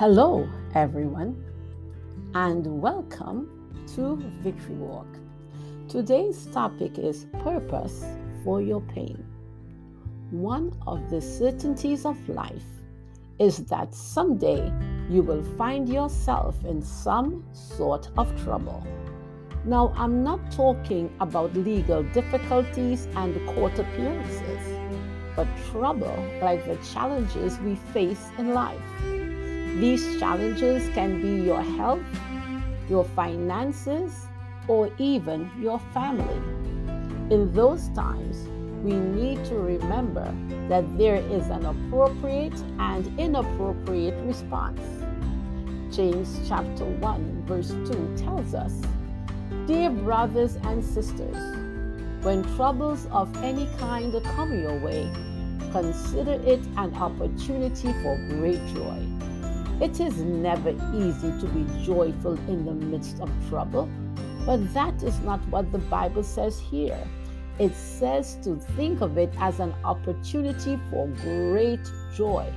Hello, everyone, and welcome to Victory Walk. Today's topic is purpose for your pain. One of the certainties of life is that someday you will find yourself in some sort of trouble. Now, I'm not talking about legal difficulties and court appearances, but trouble like the challenges we face in life these challenges can be your health, your finances, or even your family. In those times, we need to remember that there is an appropriate and inappropriate response. James chapter 1 verse 2 tells us, Dear brothers and sisters, when troubles of any kind come your way, consider it an opportunity for great joy. It is never easy to be joyful in the midst of trouble, but that is not what the Bible says here. It says to think of it as an opportunity for great joy.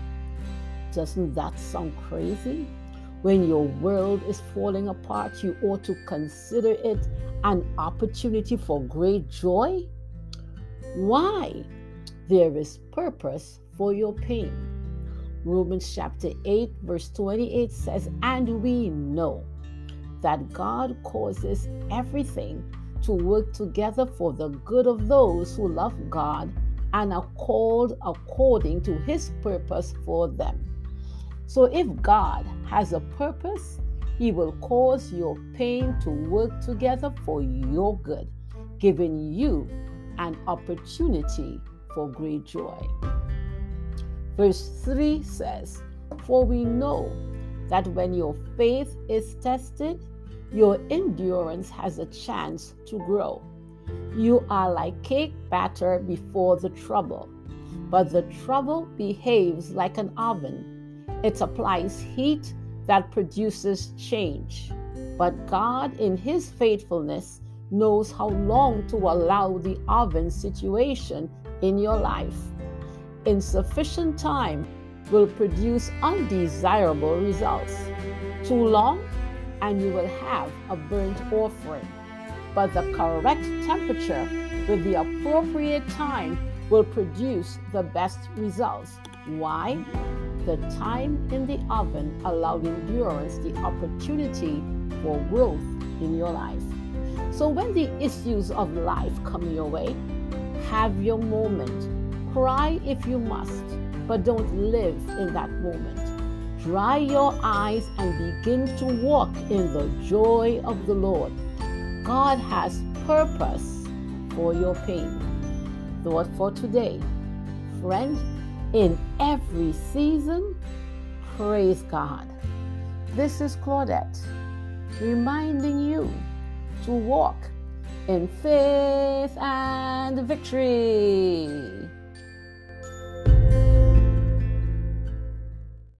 Doesn't that sound crazy? When your world is falling apart, you ought to consider it an opportunity for great joy. Why? There is purpose for your pain. Romans chapter 8, verse 28 says, And we know that God causes everything to work together for the good of those who love God and are called according to his purpose for them. So if God has a purpose, he will cause your pain to work together for your good, giving you an opportunity for great joy. Verse 3 says, For we know that when your faith is tested, your endurance has a chance to grow. You are like cake batter before the trouble, but the trouble behaves like an oven. It applies heat that produces change. But God, in His faithfulness, knows how long to allow the oven situation in your life insufficient time will produce undesirable results. Too long, and you will have a burnt offering. But the correct temperature with the appropriate time will produce the best results. Why? The time in the oven allowed endurance the opportunity for growth in your life. So when the issues of life come your way, have your moment Cry if you must, but don't live in that moment. Dry your eyes and begin to walk in the joy of the Lord. God has purpose for your pain. Thought for today. Friend, in every season, praise God. This is Claudette reminding you to walk in faith and victory.